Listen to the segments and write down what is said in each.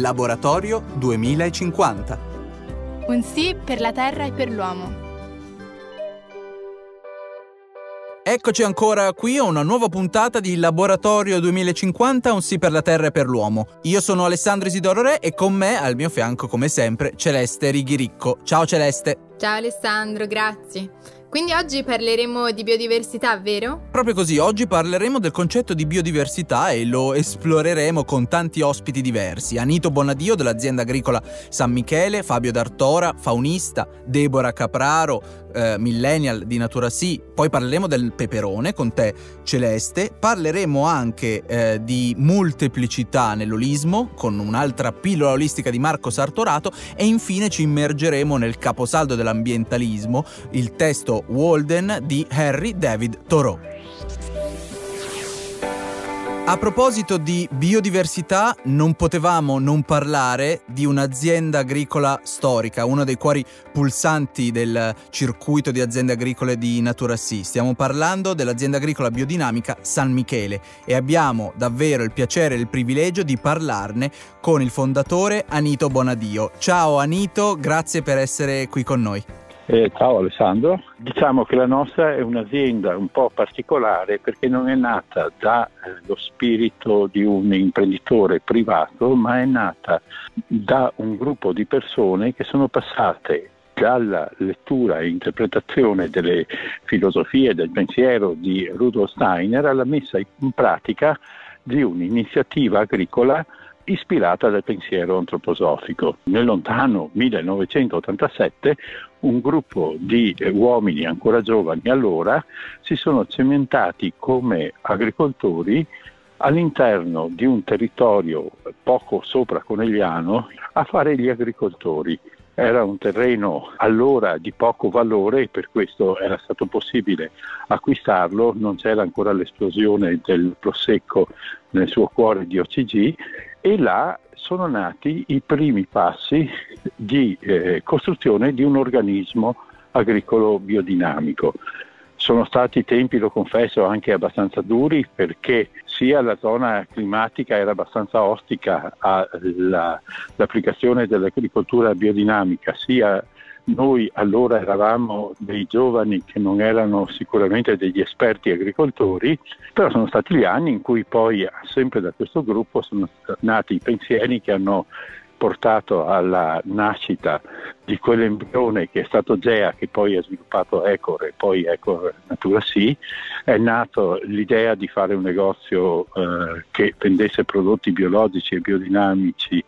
Laboratorio 2050. Un sì per la Terra e per l'uomo. Eccoci ancora qui a una nuova puntata di Laboratorio 2050, un sì per la Terra e per l'uomo. Io sono Alessandro Isidoro Re e con me al mio fianco, come sempre, Celeste Righiricco. Ciao Celeste. Ciao Alessandro, grazie. Quindi oggi parleremo di biodiversità, vero? Proprio così, oggi parleremo del concetto di biodiversità e lo esploreremo con tanti ospiti diversi. Anito Bonadio dell'azienda agricola San Michele, Fabio D'Artora, faunista, Deborah Capraro, eh, millennial di Natura Sì, poi parleremo del peperone con te Celeste, parleremo anche eh, di molteplicità nell'olismo con un'altra pillola olistica di Marco Sartorato e infine ci immergeremo nel caposaldo dell'ambientalismo, il testo Walden di Harry David Thoreau. A proposito di biodiversità, non potevamo non parlare di un'azienda agricola storica, uno dei cuori pulsanti del circuito di aziende agricole di Natura Sì. Stiamo parlando dell'azienda agricola biodinamica San Michele e abbiamo davvero il piacere e il privilegio di parlarne con il fondatore Anito Bonadio. Ciao Anito, grazie per essere qui con noi. Eh, ciao Alessandro, diciamo che la nostra è un'azienda un po' particolare perché non è nata dallo eh, spirito di un imprenditore privato, ma è nata da un gruppo di persone che sono passate dalla lettura e interpretazione delle filosofie del pensiero di Rudolf Steiner alla messa in pratica di un'iniziativa agricola ispirata dal pensiero antroposofico. Nel lontano 1987 un gruppo di eh, uomini ancora giovani allora si sono cementati come agricoltori all'interno di un territorio poco sopra Conegliano a fare gli agricoltori. Era un terreno allora di poco valore e per questo era stato possibile acquistarlo, non c'era ancora l'esplosione del prosecco nel suo cuore di OCG e là sono nati i primi passi di eh, costruzione di un organismo agricolo biodinamico. Sono stati tempi, lo confesso, anche abbastanza duri perché sia la zona climatica era abbastanza ostica all'applicazione dell'agricoltura biodinamica, sia noi allora eravamo dei giovani che non erano sicuramente degli esperti agricoltori, però sono stati gli anni in cui poi sempre da questo gruppo sono nati i pensieri che hanno portato alla nascita di quell'embrione che è stato Gea, che poi ha sviluppato Ecor e poi Ecor Natura Sì, è nato l'idea di fare un negozio eh, che vendesse prodotti biologici e biodinamici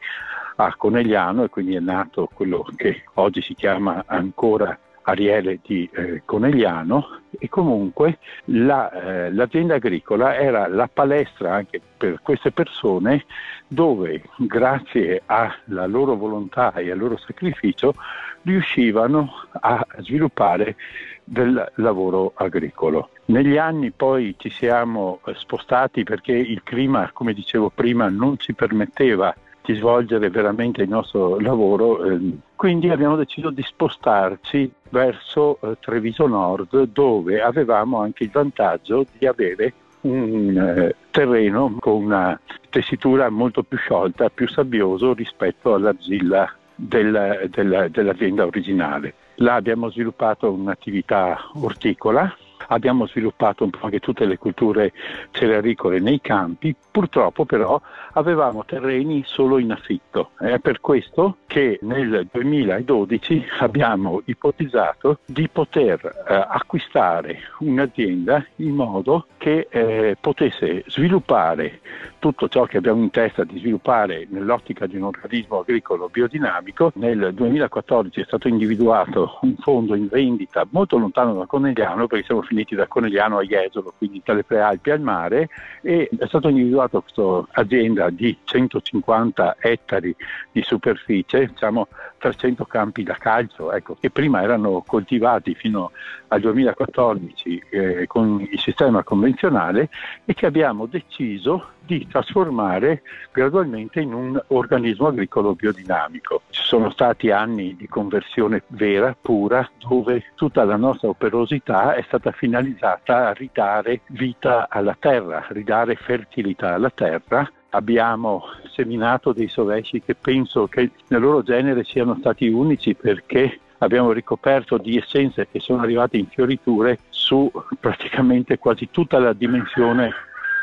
a Conegliano e quindi è nato quello che oggi si chiama ancora Ariele di eh, Conegliano e comunque la, eh, l'azienda agricola era la palestra anche per queste persone dove grazie alla loro volontà e al loro sacrificio riuscivano a sviluppare del lavoro agricolo. Negli anni poi ci siamo spostati perché il clima, come dicevo prima, non ci permetteva di svolgere veramente il nostro lavoro, eh, quindi abbiamo deciso di spostarci verso eh, Treviso Nord dove avevamo anche il vantaggio di avere un eh, terreno con una tessitura molto più sciolta, più sabbioso rispetto all'argilla del, del, dell'azienda originale. Là abbiamo sviluppato un'attività orticola abbiamo sviluppato un po' anche tutte le culture cerealicole nei campi, purtroppo però avevamo terreni solo in affitto. È per questo che nel 2012 abbiamo ipotizzato di poter eh, acquistare un'azienda in modo che eh, potesse sviluppare tutto ciò che abbiamo in testa di sviluppare nell'ottica di un organismo agricolo biodinamico. Nel 2014 è stato individuato un fondo in vendita molto lontano da Conegliano perché siamo finiti da Conegliano a Jesolo, quindi tra le prealpi al mare e è stato individuato questa azienda di 150 ettari di superficie, diciamo 300 campi da calcio, ecco, che prima erano coltivati fino al 2014 eh, con il sistema convenzionale e che abbiamo deciso di trasformare gradualmente in un organismo agricolo biodinamico. Ci sono stati anni di conversione vera, pura, dove tutta la nostra operosità è stata finalizzata a ridare vita alla terra, ridare fertilità alla terra abbiamo seminato dei sovesci che penso che nel loro genere siano stati unici perché abbiamo ricoperto di essenze che sono arrivate in fioriture su praticamente quasi tutta la dimensione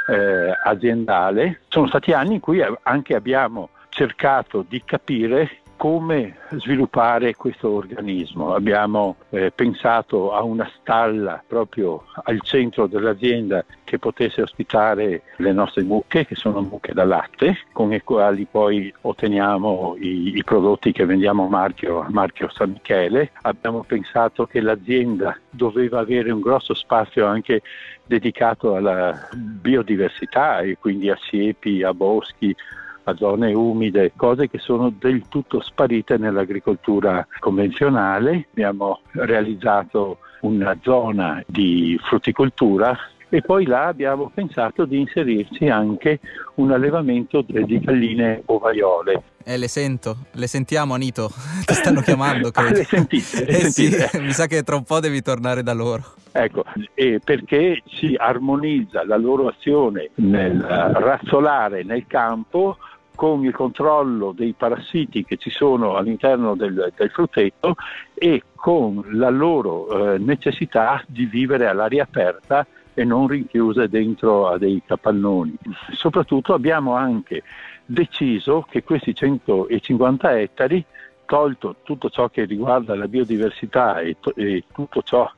eh, aziendale. Sono stati anni in cui anche abbiamo cercato di capire come sviluppare questo organismo. Abbiamo eh, pensato a una stalla proprio al centro dell'azienda che potesse ospitare le nostre mucche, che sono mucche da latte, con le quali poi otteniamo i, i prodotti che vendiamo a marchio, a marchio San Michele. Abbiamo pensato che l'azienda doveva avere un grosso spazio anche dedicato alla biodiversità e quindi a siepi, a boschi, a zone umide, cose che sono del tutto sparite nell'agricoltura convenzionale. Abbiamo realizzato una zona di frutticoltura e poi là abbiamo pensato di inserirci anche un allevamento di galline ovaiole. Eh, le sento, le sentiamo Anito, ti stanno chiamando. Credo. Ah, le sentite? Le eh sentite? sì, mi sa che tra un po' devi tornare da loro. Ecco, e perché si armonizza la loro azione nel razzolare nel campo con il controllo dei parassiti che ci sono all'interno del, del frutteto e con la loro eh, necessità di vivere all'aria aperta e non rinchiuse dentro a dei capannoni. Soprattutto abbiamo anche deciso che questi 150 ettari, tolto tutto ciò che riguarda la biodiversità e, to- e tutto ciò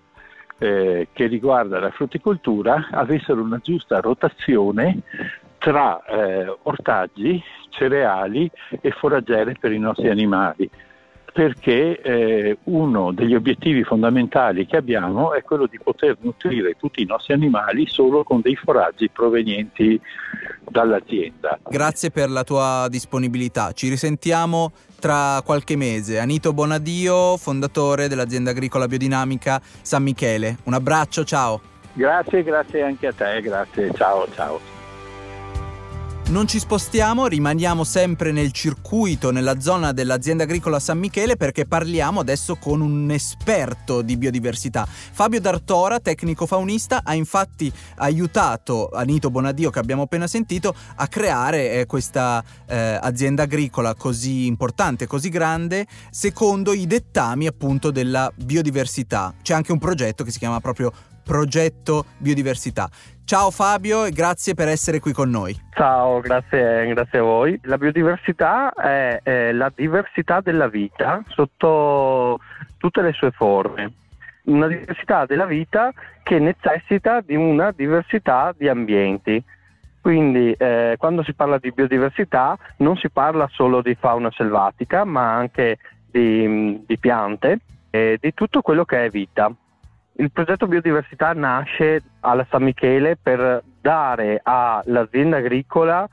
eh, che riguarda la frutticoltura, avessero una giusta rotazione tra eh, ortaggi, cereali e foraggiere per i nostri animali perché eh, uno degli obiettivi fondamentali che abbiamo è quello di poter nutrire tutti i nostri animali solo con dei foraggi provenienti dall'azienda. Grazie per la tua disponibilità, ci risentiamo tra qualche mese. Anito Bonadio, fondatore dell'azienda agricola biodinamica San Michele. Un abbraccio, ciao. Grazie, grazie anche a te, grazie, ciao, ciao. Non ci spostiamo, rimaniamo sempre nel circuito, nella zona dell'azienda agricola San Michele perché parliamo adesso con un esperto di biodiversità. Fabio D'Artora, tecnico faunista, ha infatti aiutato Anito Bonadio che abbiamo appena sentito a creare eh, questa eh, azienda agricola così importante, così grande, secondo i dettami appunto della biodiversità. C'è anche un progetto che si chiama proprio Progetto Biodiversità. Ciao Fabio e grazie per essere qui con noi. Ciao, grazie, grazie a voi. La biodiversità è, è la diversità della vita sotto tutte le sue forme una diversità della vita che necessita di una diversità di ambienti. Quindi eh, quando si parla di biodiversità non si parla solo di fauna selvatica, ma anche di, di piante e di tutto quello che è vita. Il progetto biodiversità nasce alla San Michele per dare all'azienda agricola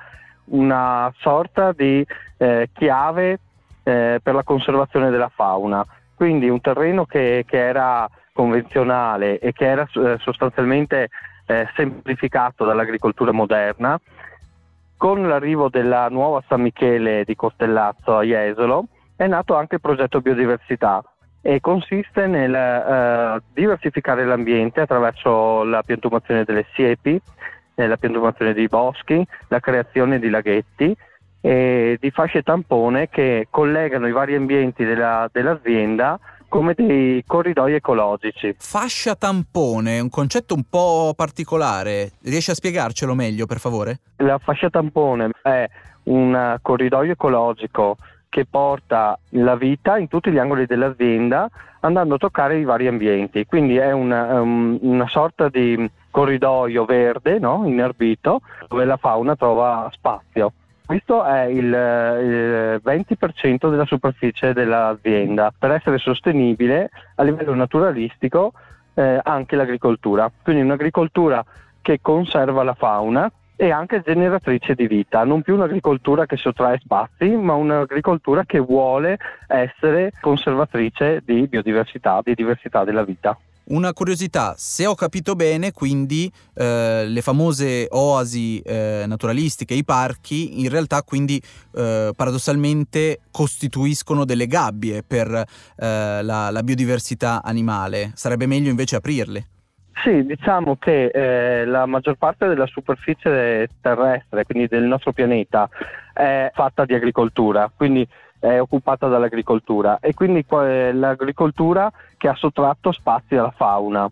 una sorta di eh, chiave eh, per la conservazione della fauna. Quindi un terreno che, che era convenzionale e che era eh, sostanzialmente eh, semplificato dall'agricoltura moderna, con l'arrivo della nuova San Michele di Costellazzo a Jesolo è nato anche il progetto biodiversità e consiste nel eh, diversificare l'ambiente attraverso la piantumazione delle siepi, eh, la piantumazione dei boschi, la creazione di laghetti e di fasce tampone che collegano i vari ambienti della, dell'azienda come dei corridoi ecologici. Fascia tampone, un concetto un po' particolare, riesci a spiegarcelo meglio per favore? La fascia tampone è un corridoio ecologico che porta la vita in tutti gli angoli dell'azienda andando a toccare i vari ambienti. Quindi è una, um, una sorta di corridoio verde, no? inerbito, dove la fauna trova spazio. Questo è il, il 20% della superficie dell'azienda. Per essere sostenibile a livello naturalistico eh, anche l'agricoltura. Quindi un'agricoltura che conserva la fauna, e anche generatrice di vita, non più un'agricoltura che sottrae spazi, ma un'agricoltura che vuole essere conservatrice di biodiversità, di diversità della vita. Una curiosità, se ho capito bene, quindi eh, le famose oasi eh, naturalistiche, i parchi, in realtà quindi eh, paradossalmente costituiscono delle gabbie per eh, la, la biodiversità animale. Sarebbe meglio invece aprirle. Sì, diciamo che eh, la maggior parte della superficie terrestre, quindi del nostro pianeta, è fatta di agricoltura, quindi è occupata dall'agricoltura e quindi è l'agricoltura che ha sottratto spazi alla fauna.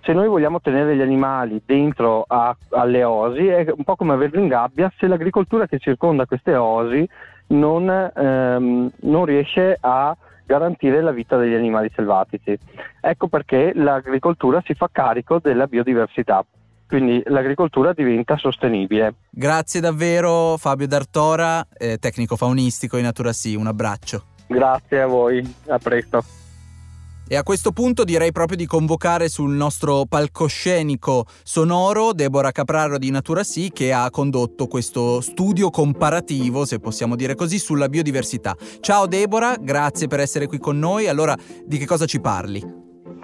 Se noi vogliamo tenere gli animali dentro a, alle osi è un po' come averli in gabbia se l'agricoltura che circonda queste osi non, ehm, non riesce a garantire la vita degli animali selvatici. Ecco perché l'agricoltura si fa carico della biodiversità. Quindi l'agricoltura diventa sostenibile. Grazie davvero Fabio D'Artora, eh, tecnico faunistico in Natura Sì, un abbraccio. Grazie a voi, a presto. E a questo punto direi proprio di convocare sul nostro palcoscenico sonoro Deborah Capraro di Natura Sì che ha condotto questo studio comparativo, se possiamo dire così, sulla biodiversità. Ciao Deborah, grazie per essere qui con noi. Allora, di che cosa ci parli?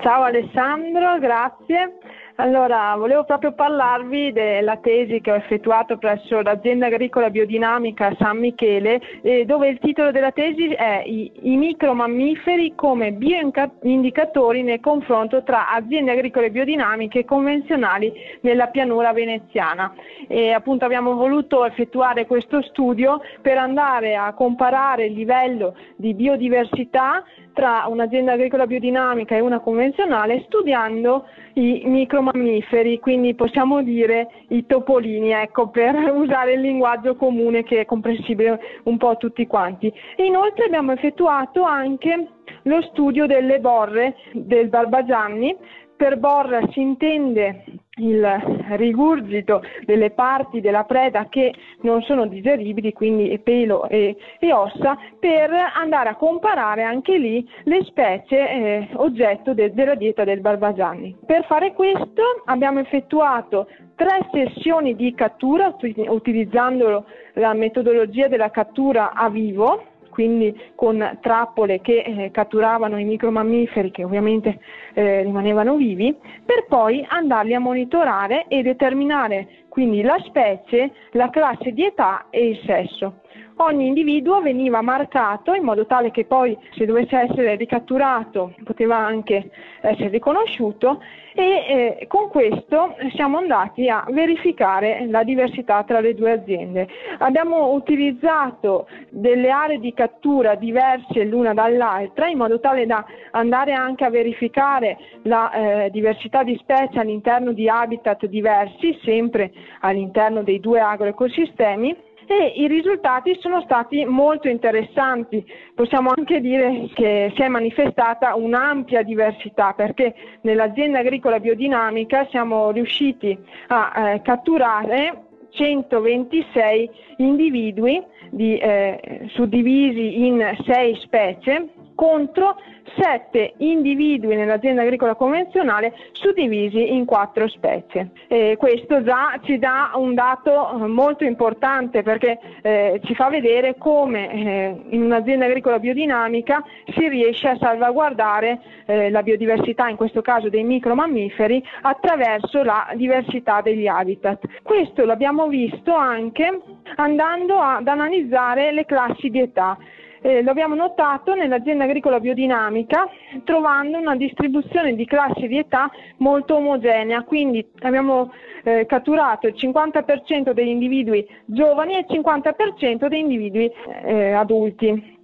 Ciao Alessandro, grazie. Allora, volevo proprio parlarvi della tesi che ho effettuato presso l'azienda agricola biodinamica San Michele, eh, dove il titolo della tesi è I, i micromammiferi come bioindicatori nel confronto tra aziende agricole biodinamiche convenzionali nella pianura veneziana. E appunto abbiamo voluto effettuare questo studio per andare a comparare il livello di biodiversità tra un'azienda agricola biodinamica e una convenzionale studiando i micromammiferi, quindi possiamo dire i topolini, ecco, per usare il linguaggio comune che è comprensibile un po' a tutti quanti. E inoltre abbiamo effettuato anche lo studio delle borre del Barbagianni per borra si intende il rigurgito delle parti della preda che non sono digeribili, quindi pelo e, e ossa, per andare a comparare anche lì le specie eh, oggetto de, della dieta del Barbagianni. Per fare questo abbiamo effettuato tre sessioni di cattura utilizzando la metodologia della cattura a vivo quindi con trappole che eh, catturavano i micromammiferi che ovviamente eh, rimanevano vivi, per poi andarli a monitorare e determinare quindi la specie, la classe di età e il sesso ogni individuo veniva marcato in modo tale che poi se dovesse essere ricatturato poteva anche essere riconosciuto e eh, con questo siamo andati a verificare la diversità tra le due aziende. Abbiamo utilizzato delle aree di cattura diverse l'una dall'altra in modo tale da andare anche a verificare la eh, diversità di specie all'interno di habitat diversi, sempre all'interno dei due agroecosistemi e i risultati sono stati molto interessanti. Possiamo anche dire che si è manifestata un'ampia diversità perché nell'azienda agricola biodinamica siamo riusciti a eh, catturare 126 individui di, eh, suddivisi in 6 specie contro sette individui nell'azienda agricola convenzionale suddivisi in quattro specie. E questo già ci dà un dato eh, molto importante perché eh, ci fa vedere come eh, in un'azienda agricola biodinamica si riesce a salvaguardare eh, la biodiversità, in questo caso dei micromammiferi, attraverso la diversità degli habitat. Questo l'abbiamo visto anche andando ad analizzare le classi di età. Eh, lo abbiamo notato nell'azienda agricola biodinamica trovando una distribuzione di classi di età molto omogenea, quindi abbiamo eh, catturato il 50% degli individui giovani e il 50% degli individui eh, adulti.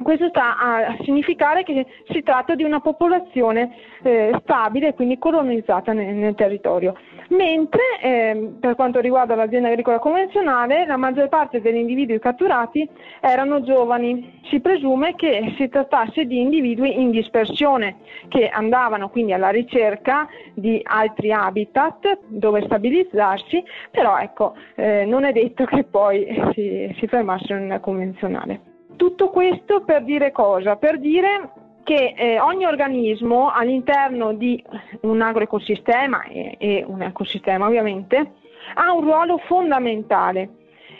Questo sta a significare che si tratta di una popolazione eh, stabile quindi colonizzata nel, nel territorio. Mentre eh, per quanto riguarda l'azienda agricola convenzionale, la maggior parte degli individui catturati erano giovani. Si presume che si trattasse di individui in dispersione che andavano quindi alla ricerca di altri habitat dove stabilizzarsi, però ecco, eh, non è detto che poi si, si fermassero nella convenzionale. Tutto questo per dire cosa? Per dire che eh, ogni organismo all'interno di un agroecosistema e, e, un ecosistema ovviamente ha un ruolo fondamentale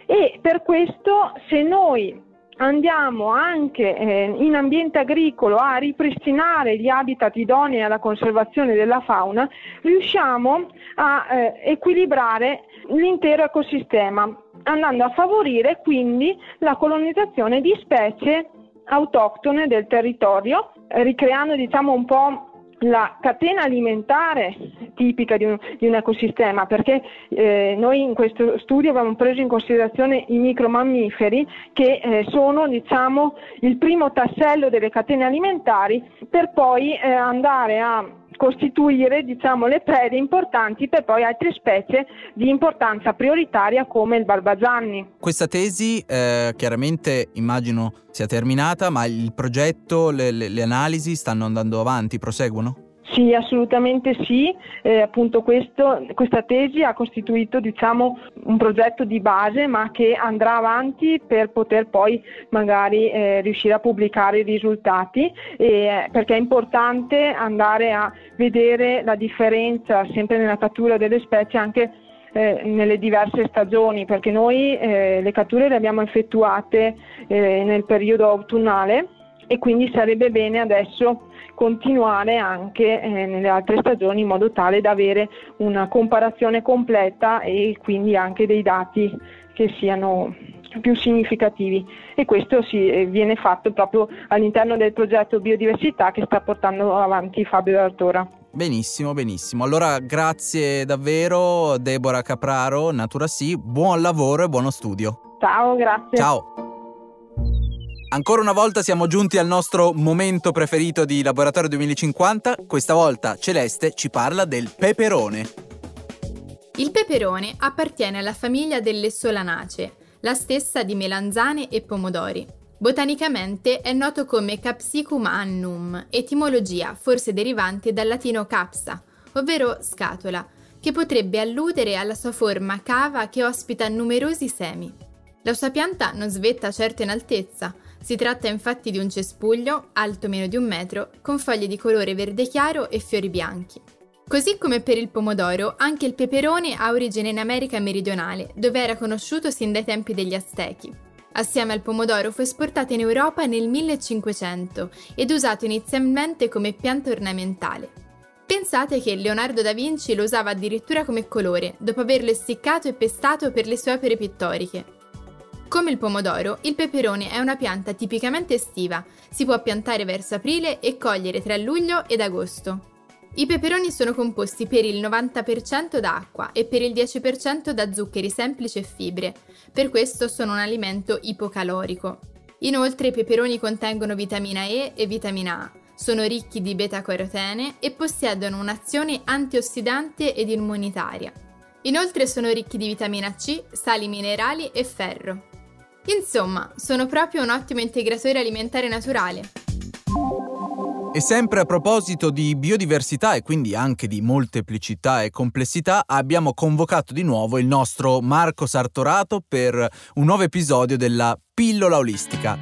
e per questo se noi andiamo anche eh, in ambiente agricolo a ripristinare gli habitat idonei alla conservazione della fauna, riusciamo a eh, equilibrare l'intero ecosistema andando a favorire quindi la colonizzazione di specie autoctone del territorio, ricreando diciamo un po' la catena alimentare tipica di un, di un ecosistema, perché eh, noi in questo studio abbiamo preso in considerazione i micromammiferi che eh, sono diciamo, il primo tassello delle catene alimentari per poi eh, andare a costituire diciamo, le prede importanti per poi altre specie di importanza prioritaria come il barbagianni. Questa tesi eh, chiaramente immagino sia terminata, ma il progetto, le, le, le analisi stanno andando avanti, proseguono? Sì, assolutamente sì, eh, appunto questo, questa tesi ha costituito diciamo, un progetto di base ma che andrà avanti per poter poi magari eh, riuscire a pubblicare i risultati. Eh, perché è importante andare a vedere la differenza sempre nella cattura delle specie anche eh, nelle diverse stagioni, perché noi eh, le catture le abbiamo effettuate eh, nel periodo autunnale e quindi sarebbe bene adesso continuare anche eh, nelle altre stagioni in modo tale da avere una comparazione completa e quindi anche dei dati che siano più significativi e questo si, eh, viene fatto proprio all'interno del progetto biodiversità che sta portando avanti Fabio D'Artora. Benissimo, benissimo. Allora grazie davvero Deborah Capraro, Natura Sì, buon lavoro e buono studio. Ciao, grazie. Ciao. Ancora una volta siamo giunti al nostro momento preferito di Laboratorio 2050. Questa volta Celeste ci parla del peperone. Il peperone appartiene alla famiglia delle solanacee, la stessa di melanzane e pomodori. Botanicamente è noto come Capsicum annum, etimologia forse derivante dal latino capsa, ovvero scatola, che potrebbe alludere alla sua forma cava che ospita numerosi semi. La sua pianta non svetta certo in altezza, si tratta infatti di un cespuglio, alto meno di un metro, con foglie di colore verde chiaro e fiori bianchi. Così come per il pomodoro, anche il peperone ha origine in America meridionale, dove era conosciuto sin dai tempi degli Aztechi. Assieme al pomodoro fu esportato in Europa nel 1500 ed usato inizialmente come pianta ornamentale. Pensate che Leonardo da Vinci lo usava addirittura come colore, dopo averlo essiccato e pestato per le sue opere pittoriche. Come il pomodoro, il peperone è una pianta tipicamente estiva, si può piantare verso aprile e cogliere tra luglio ed agosto. I peperoni sono composti per il 90% da acqua e per il 10% da zuccheri semplici e fibre, per questo sono un alimento ipocalorico. Inoltre i peperoni contengono vitamina E e vitamina A, sono ricchi di beta-carotene e possiedono un'azione antiossidante ed immunitaria. Inoltre sono ricchi di vitamina C, sali minerali e ferro. Insomma, sono proprio un ottimo integratore alimentare naturale. E sempre a proposito di biodiversità e quindi anche di molteplicità e complessità, abbiamo convocato di nuovo il nostro Marco Sartorato per un nuovo episodio della Pillola Olistica.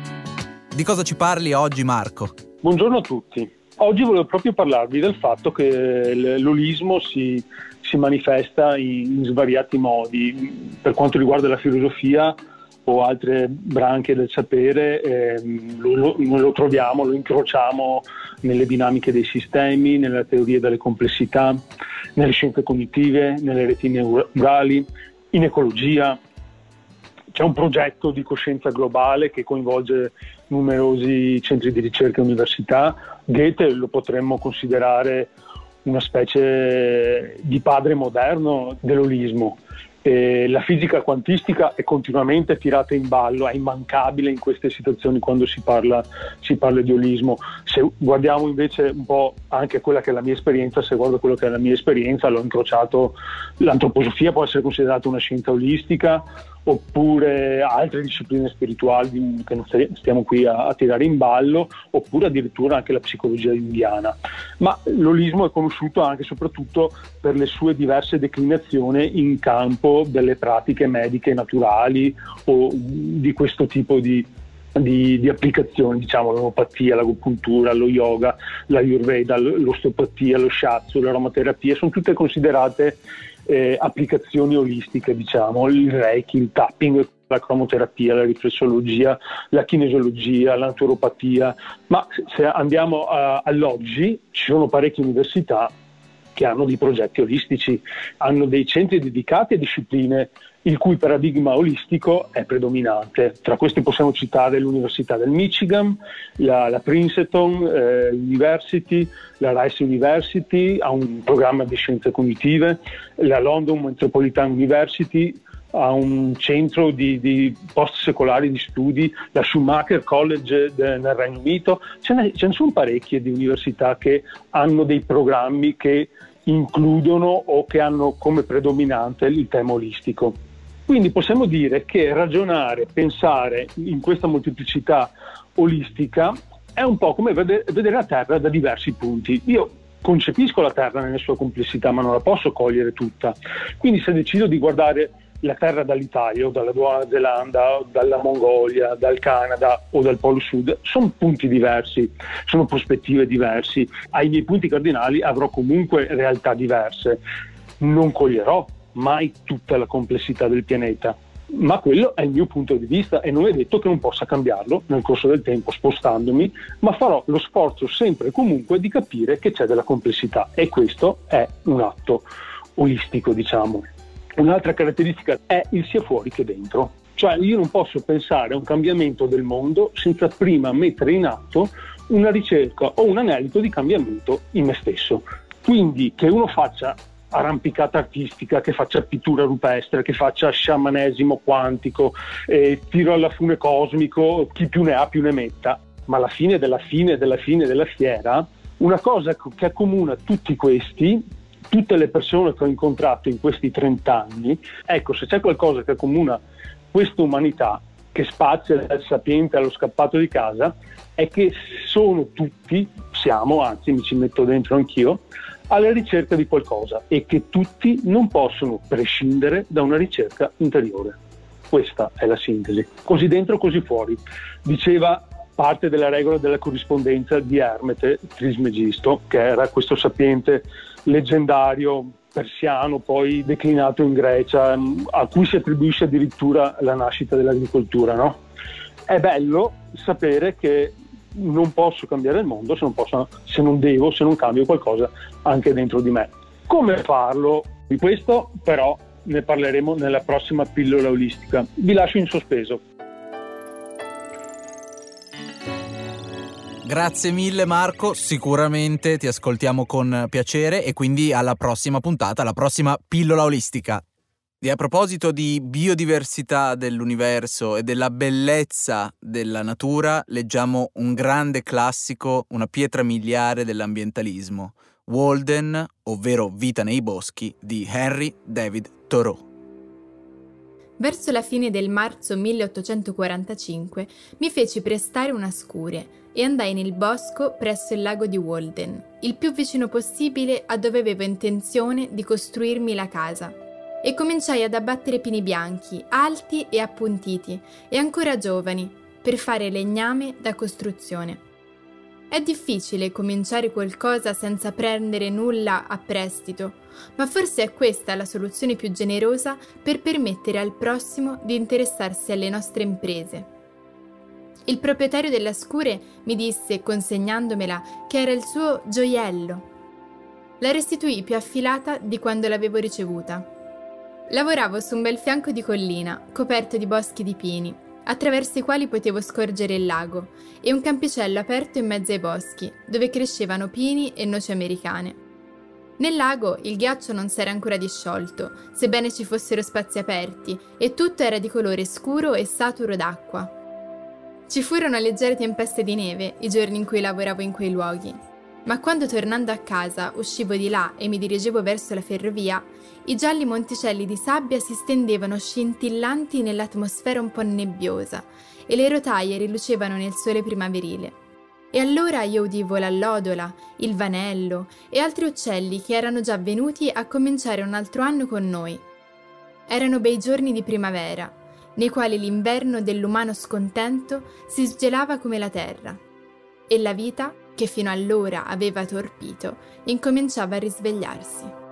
Di cosa ci parli oggi Marco? Buongiorno a tutti. Oggi volevo proprio parlarvi del fatto che l'olismo si, si manifesta in, in svariati modi. Per quanto riguarda la filosofia, o altre branche del sapere, eh, lo, lo, lo, troviamo, lo incrociamo nelle dinamiche dei sistemi, nelle teorie delle complessità, nelle scienze cognitive, nelle reti neurali, in ecologia. C'è un progetto di coscienza globale che coinvolge numerosi centri di ricerca e università. Goethe lo potremmo considerare una specie di padre moderno dell'olismo eh, la fisica quantistica è continuamente tirata in ballo, è immancabile in queste situazioni quando si parla, si parla, di olismo. Se guardiamo invece un po' anche quella che è la mia esperienza, se guardo quello che è la mia esperienza, l'ho incrociato, l'antroposofia può essere considerata una scienza olistica, oppure altre discipline spirituali che non stiamo qui a, a, tirare in ballo, oppure addirittura anche la psicologia indiana. Ma l'olismo è conosciuto anche e soprattutto per le sue diverse declinazioni in campo delle pratiche mediche naturali o di questo tipo di, di, di, applicazioni, diciamo l'omopatia, l'agopuntura, lo yoga, la ayurveda, l'osteopatia, lo shiatsu, l'aromaterapia, sono tutte considerate eh, applicazioni olistiche, diciamo, il reiki, il tapping, la cromoterapia, la riflessologia, la kinesiologia, la naturopatia, ma se andiamo a, all'oggi ci sono parecchie università che hanno dei progetti olistici, hanno dei centri dedicati a discipline il cui paradigma olistico è predominante. Tra questi possiamo citare l'Università del Michigan, la, la Princeton eh, University, la Rice University ha un programma di scienze cognitive, la London Metropolitan University ha un centro di, di post-secolari di studi, la Schumacher College de, nel Regno Unito, ce ne, ce ne sono parecchie di università che hanno dei programmi che includono o che hanno come predominante il tema olistico. Quindi possiamo dire che ragionare, pensare in questa molteplicità olistica è un po' come vedere la Terra da diversi punti. Io concepisco la Terra nella sua complessità, ma non la posso cogliere tutta. Quindi se decido di guardare la Terra dall'Italia o dalla Nuova Zelanda, dalla Mongolia, dal Canada o dal Polo Sud, sono punti diversi, sono prospettive diverse. Ai miei punti cardinali avrò comunque realtà diverse. Non coglierò mai tutta la complessità del pianeta. Ma quello è il mio punto di vista e non è detto che non possa cambiarlo nel corso del tempo spostandomi, ma farò lo sforzo sempre e comunque di capire che c'è della complessità e questo è un atto olistico, diciamo. Un'altra caratteristica è il sia fuori che dentro. Cioè io non posso pensare a un cambiamento del mondo senza prima mettere in atto una ricerca o un anelito di cambiamento in me stesso. Quindi che uno faccia arrampicata artistica, che faccia pittura rupestre, che faccia sciamanesimo quantico, eh, tiro alla fune cosmico, chi più ne ha più ne metta. Ma alla fine della fine della fine della fiera, una cosa che accomuna tutti questi, tutte le persone che ho incontrato in questi 30 anni, ecco, se c'è qualcosa che accomuna questa umanità, che spazia dal sapiente allo scappato di casa, è che sono tutti, siamo, anzi mi ci metto dentro anch'io, alla ricerca di qualcosa e che tutti non possono prescindere da una ricerca interiore. Questa è la sintesi, così dentro, così fuori. Diceva parte della regola della corrispondenza di Ermete Trismegisto, che era questo sapiente leggendario persiano, poi declinato in Grecia, a cui si attribuisce addirittura la nascita dell'agricoltura. No? È bello sapere che non posso cambiare il mondo se non, posso, se non devo, se non cambio qualcosa anche dentro di me. Come farlo? Di questo però ne parleremo nella prossima pillola olistica. Vi lascio in sospeso. Grazie mille Marco, sicuramente ti ascoltiamo con piacere e quindi alla prossima puntata, alla prossima pillola olistica. E a proposito di biodiversità dell'universo e della bellezza della natura, leggiamo un grande classico, una pietra miliare dell'ambientalismo, Walden, ovvero Vita nei boschi, di Henry David Thoreau. Verso la fine del marzo 1845 mi feci prestare una scure e andai nel bosco presso il lago di Walden, il più vicino possibile a dove avevo intenzione di costruirmi la casa e cominciai ad abbattere pini bianchi, alti e appuntiti, e ancora giovani, per fare legname da costruzione. È difficile cominciare qualcosa senza prendere nulla a prestito, ma forse è questa la soluzione più generosa per permettere al prossimo di interessarsi alle nostre imprese. Il proprietario della scure mi disse, consegnandomela, che era il suo gioiello. La restituì più affilata di quando l'avevo ricevuta. Lavoravo su un bel fianco di collina, coperto di boschi di pini, attraverso i quali potevo scorgere il lago, e un campicello aperto in mezzo ai boschi, dove crescevano pini e noci americane. Nel lago il ghiaccio non s'era ancora disciolto, sebbene ci fossero spazi aperti, e tutto era di colore scuro e saturo d'acqua. Ci furono leggere tempeste di neve i giorni in cui lavoravo in quei luoghi, ma quando tornando a casa uscivo di là e mi dirigevo verso la ferrovia, i gialli monticelli di sabbia si stendevano scintillanti nell'atmosfera un po' nebbiosa e le rotaie rilucevano nel sole primaverile. E allora io udivo l'allodola, il vanello e altri uccelli che erano già venuti a cominciare un altro anno con noi. Erano bei giorni di primavera, nei quali l'inverno dell'umano scontento si sgelava come la terra. E la vita, che fino allora aveva torpito, incominciava a risvegliarsi.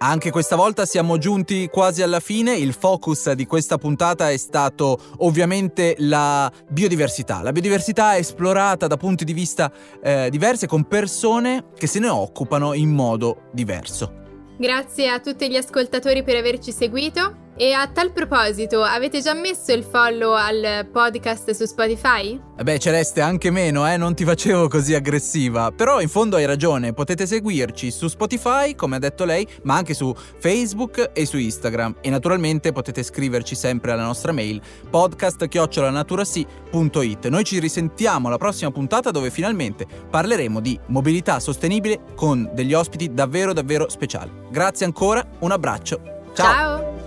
Anche questa volta siamo giunti quasi alla fine, il focus di questa puntata è stato ovviamente la biodiversità. La biodiversità è esplorata da punti di vista eh, diversi con persone che se ne occupano in modo diverso. Grazie a tutti gli ascoltatori per averci seguito. E a tal proposito, avete già messo il follow al podcast su Spotify? Eh beh, Celeste, anche meno, eh, non ti facevo così aggressiva. Però in fondo hai ragione, potete seguirci su Spotify, come ha detto lei, ma anche su Facebook e su Instagram. E naturalmente potete scriverci sempre alla nostra mail podcast-naturasi.it. Noi ci risentiamo alla prossima puntata dove finalmente parleremo di mobilità sostenibile con degli ospiti davvero davvero speciali. Grazie ancora, un abbraccio. Ciao! Ciao.